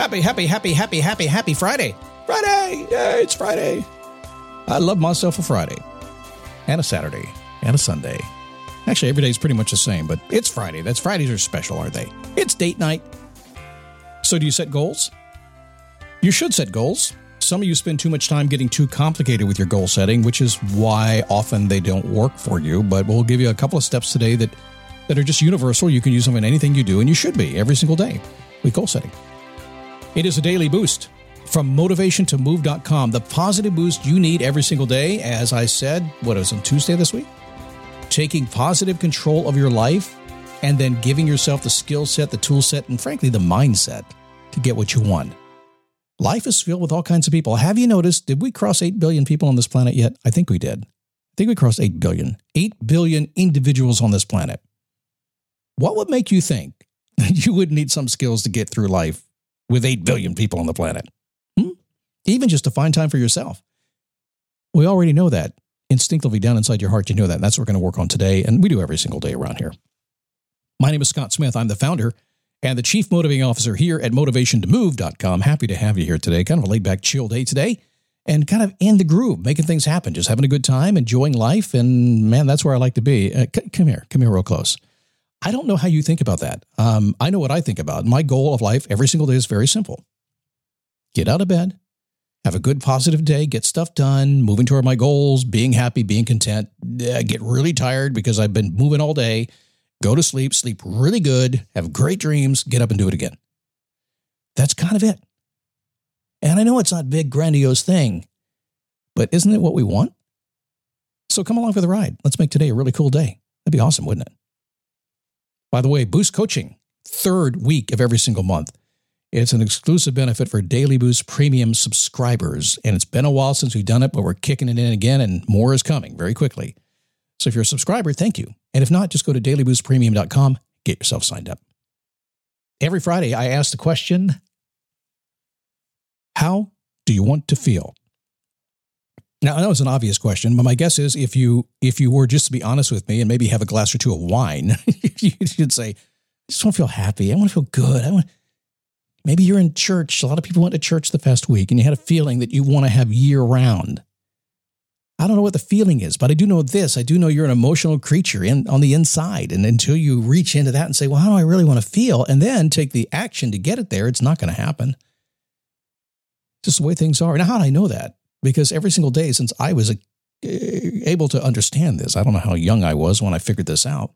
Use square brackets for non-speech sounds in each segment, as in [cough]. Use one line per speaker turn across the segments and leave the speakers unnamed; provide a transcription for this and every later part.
Happy, happy, happy, happy, happy, happy Friday. Friday! Yeah, it's Friday. I love myself a Friday and a Saturday and a Sunday. Actually, every day is pretty much the same, but it's Friday. That's Fridays are special, aren't they? It's date night. So, do you set goals? You should set goals. Some of you spend too much time getting too complicated with your goal setting, which is why often they don't work for you. But we'll give you a couple of steps today that, that are just universal. You can use them in anything you do, and you should be every single day with goal setting. It is a daily boost from motivationtomove.com, the positive boost you need every single day. As I said, what was on Tuesday this week? Taking positive control of your life and then giving yourself the skill set, the tool set, and frankly, the mindset to get what you want. Life is filled with all kinds of people. Have you noticed? Did we cross 8 billion people on this planet yet? I think we did. I think we crossed 8 billion. 8 billion individuals on this planet. What would make you think [laughs] that you would need some skills to get through life with 8 billion people on the planet. Hmm? Even just to find time for yourself. We already know that. Instinctively down inside your heart, you know that. That's what we're going to work on today, and we do every single day around here. My name is Scott Smith. I'm the founder and the chief motivating officer here at motivationtomove.com. Happy to have you here today. Kind of a laid back, chill day today, and kind of in the groove, making things happen, just having a good time, enjoying life. And man, that's where I like to be. Uh, c- come here, come here, real close. I don't know how you think about that. Um, I know what I think about. My goal of life every single day is very simple get out of bed, have a good positive day, get stuff done, moving toward my goals, being happy, being content, get really tired because I've been moving all day, go to sleep, sleep really good, have great dreams, get up and do it again. That's kind of it. And I know it's not a big, grandiose thing, but isn't it what we want? So come along for the ride. Let's make today a really cool day. That'd be awesome, wouldn't it? By the way, Boost Coaching, third week of every single month. It's an exclusive benefit for Daily Boost Premium subscribers. And it's been a while since we've done it, but we're kicking it in again, and more is coming very quickly. So if you're a subscriber, thank you. And if not, just go to dailyboostpremium.com, get yourself signed up. Every Friday, I ask the question How do you want to feel? Now, I know it's an obvious question, but my guess is if you if you were just to be honest with me and maybe have a glass or two of wine, [laughs] you should say, I just want to feel happy. I want to feel good. I want maybe you're in church. A lot of people went to church the past week and you had a feeling that you want to have year round. I don't know what the feeling is, but I do know this. I do know you're an emotional creature in, on the inside. And until you reach into that and say, well, how do I really want to feel? And then take the action to get it there, it's not going to happen. Just the way things are. Now, how do I know that? Because every single day since I was a, able to understand this, I don't know how young I was when I figured this out,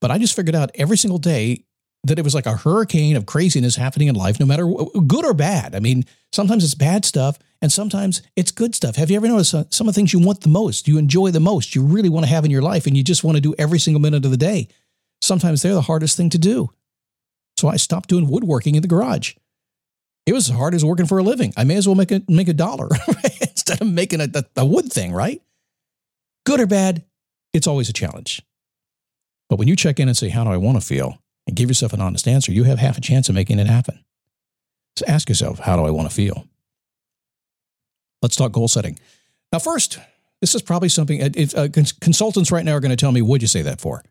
but I just figured out every single day that it was like a hurricane of craziness happening in life, no matter good or bad. I mean, sometimes it's bad stuff and sometimes it's good stuff. Have you ever noticed uh, some of the things you want the most, you enjoy the most, you really want to have in your life, and you just want to do every single minute of the day? Sometimes they're the hardest thing to do. So I stopped doing woodworking in the garage. It was as hard as working for a living. I may as well make a make a dollar [laughs] instead of making a, a, a wood thing, right? Good or bad, it's always a challenge. But when you check in and say, How do I want to feel? and give yourself an honest answer, you have half a chance of making it happen. So ask yourself, How do I want to feel? Let's talk goal setting. Now, first, this is probably something it, uh, consultants right now are going to tell me, What'd you say that for?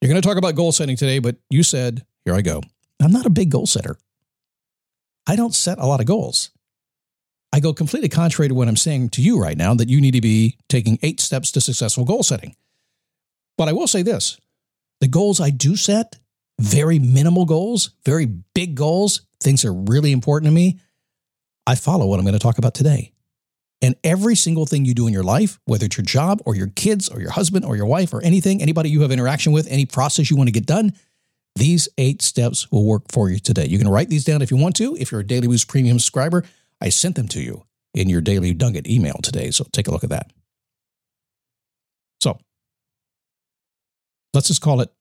You're going to talk about goal setting today, but you said, Here I go. I'm not a big goal setter. I don't set a lot of goals. I go completely contrary to what I'm saying to you right now that you need to be taking eight steps to successful goal setting. But I will say this the goals I do set, very minimal goals, very big goals, things that are really important to me, I follow what I'm going to talk about today. And every single thing you do in your life, whether it's your job or your kids or your husband or your wife or anything, anybody you have interaction with, any process you want to get done, These eight steps will work for you today. You can write these down if you want to. If you're a Daily Boost Premium subscriber, I sent them to you in your Daily Nugget email today. So take a look at that. So let's just call it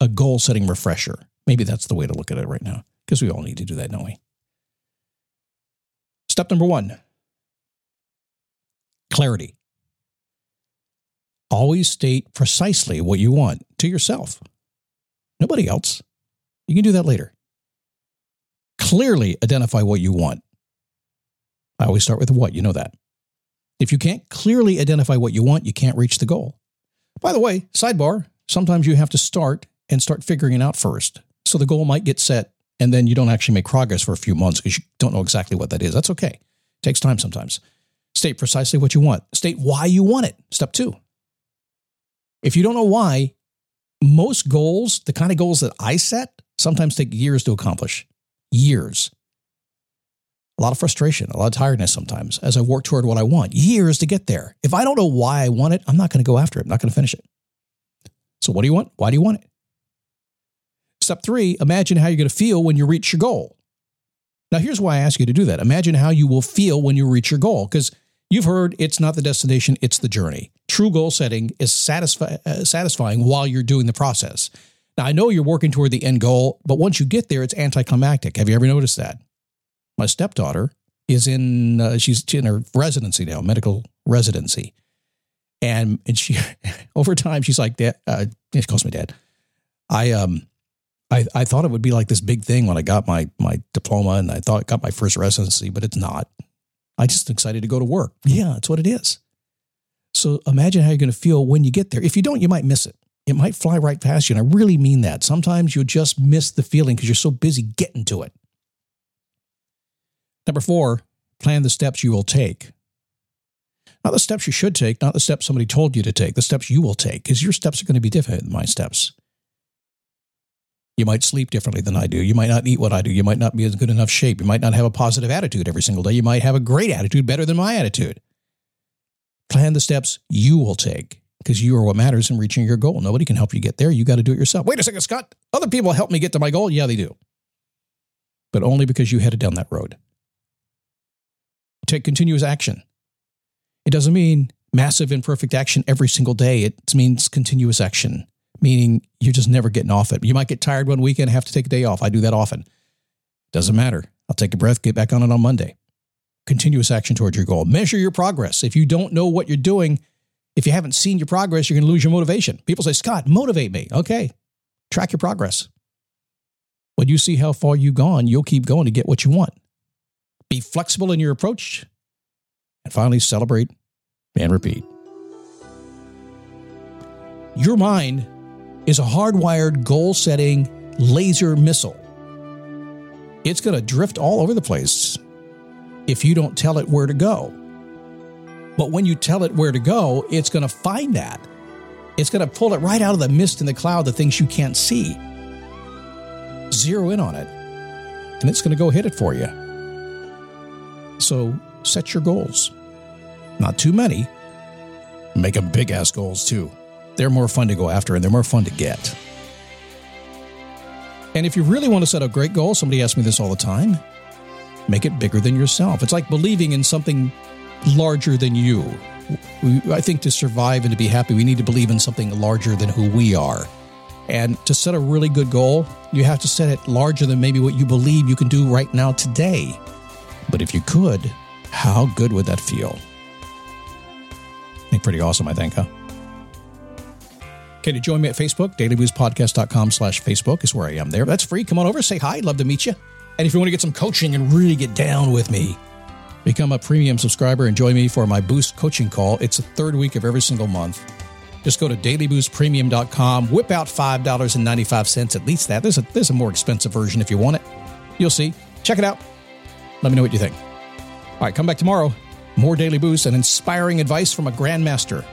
a goal setting refresher. Maybe that's the way to look at it right now, because we all need to do that, don't we? Step number one clarity. Always state precisely what you want to yourself, nobody else. You can do that later. Clearly identify what you want. I always start with what, you know that. If you can't clearly identify what you want, you can't reach the goal. By the way, sidebar, sometimes you have to start and start figuring it out first. So the goal might get set and then you don't actually make progress for a few months because you don't know exactly what that is. That's okay. It takes time sometimes. State precisely what you want. State why you want it. Step two. If you don't know why, most goals, the kind of goals that I set, sometimes take years to accomplish. Years. A lot of frustration, a lot of tiredness sometimes as I work toward what I want. Years to get there. If I don't know why I want it, I'm not going to go after it. I'm not going to finish it. So, what do you want? Why do you want it? Step three, imagine how you're going to feel when you reach your goal. Now, here's why I ask you to do that. Imagine how you will feel when you reach your goal, because you've heard it's not the destination, it's the journey. True goal setting is satisfi- uh, satisfying while you're doing the process. Now, I know you're working toward the end goal, but once you get there, it's anticlimactic. Have you ever noticed that? My stepdaughter is in, uh, she's in her residency now, medical residency. And, and she, [laughs] over time, she's like, Dad, uh, she calls me dad. I, um, I, I thought it would be like this big thing when I got my my diploma and I thought I got my first residency, but it's not. I just excited to go to work. Yeah, that's what it is. So imagine how you're going to feel when you get there. If you don't, you might miss it. It might fly right past you. And I really mean that. Sometimes you'll just miss the feeling because you're so busy getting to it. Number four, plan the steps you will take. Not the steps you should take, not the steps somebody told you to take, the steps you will take, because your steps are going to be different than my steps. You might sleep differently than I do. You might not eat what I do. You might not be in good enough shape. You might not have a positive attitude every single day. You might have a great attitude, better than my attitude. Plan the steps you will take because you are what matters in reaching your goal. Nobody can help you get there. You got to do it yourself. Wait a second, Scott. Other people help me get to my goal. Yeah, they do. But only because you headed down that road. Take continuous action. It doesn't mean massive imperfect action every single day. It means continuous action meaning you're just never getting off it. You might get tired one weekend, have to take a day off. I do that often. Doesn't matter. I'll take a breath, get back on it on Monday. Continuous action towards your goal. Measure your progress. If you don't know what you're doing, if you haven't seen your progress, you're going to lose your motivation. People say, Scott, motivate me. Okay, track your progress. When you see how far you've gone, you'll keep going to get what you want. Be flexible in your approach. And finally, celebrate and repeat. Your mind is a hardwired goal setting laser missile. It's going to drift all over the place if you don't tell it where to go. But when you tell it where to go, it's going to find that. It's going to pull it right out of the mist and the cloud, the things you can't see. Zero in on it, and it's going to go hit it for you. So set your goals. Not too many. Make them big ass goals too they're more fun to go after and they're more fun to get. And if you really want to set a great goal, somebody asks me this all the time, make it bigger than yourself. It's like believing in something larger than you. I think to survive and to be happy, we need to believe in something larger than who we are. And to set a really good goal, you have to set it larger than maybe what you believe you can do right now today. But if you could, how good would that feel? I think pretty awesome, I think, huh? Can you join me at Facebook? DailyBoostPodcast.com slash Facebook is where I am there. That's free. Come on over, say hi. Love to meet you. And if you want to get some coaching and really get down with me, become a premium subscriber and join me for my Boost coaching call. It's the third week of every single month. Just go to dailyboostpremium.com, whip out $5.95, at least that. There's a, there's a more expensive version if you want it. You'll see. Check it out. Let me know what you think. All right, come back tomorrow. More Daily Boost and inspiring advice from a grandmaster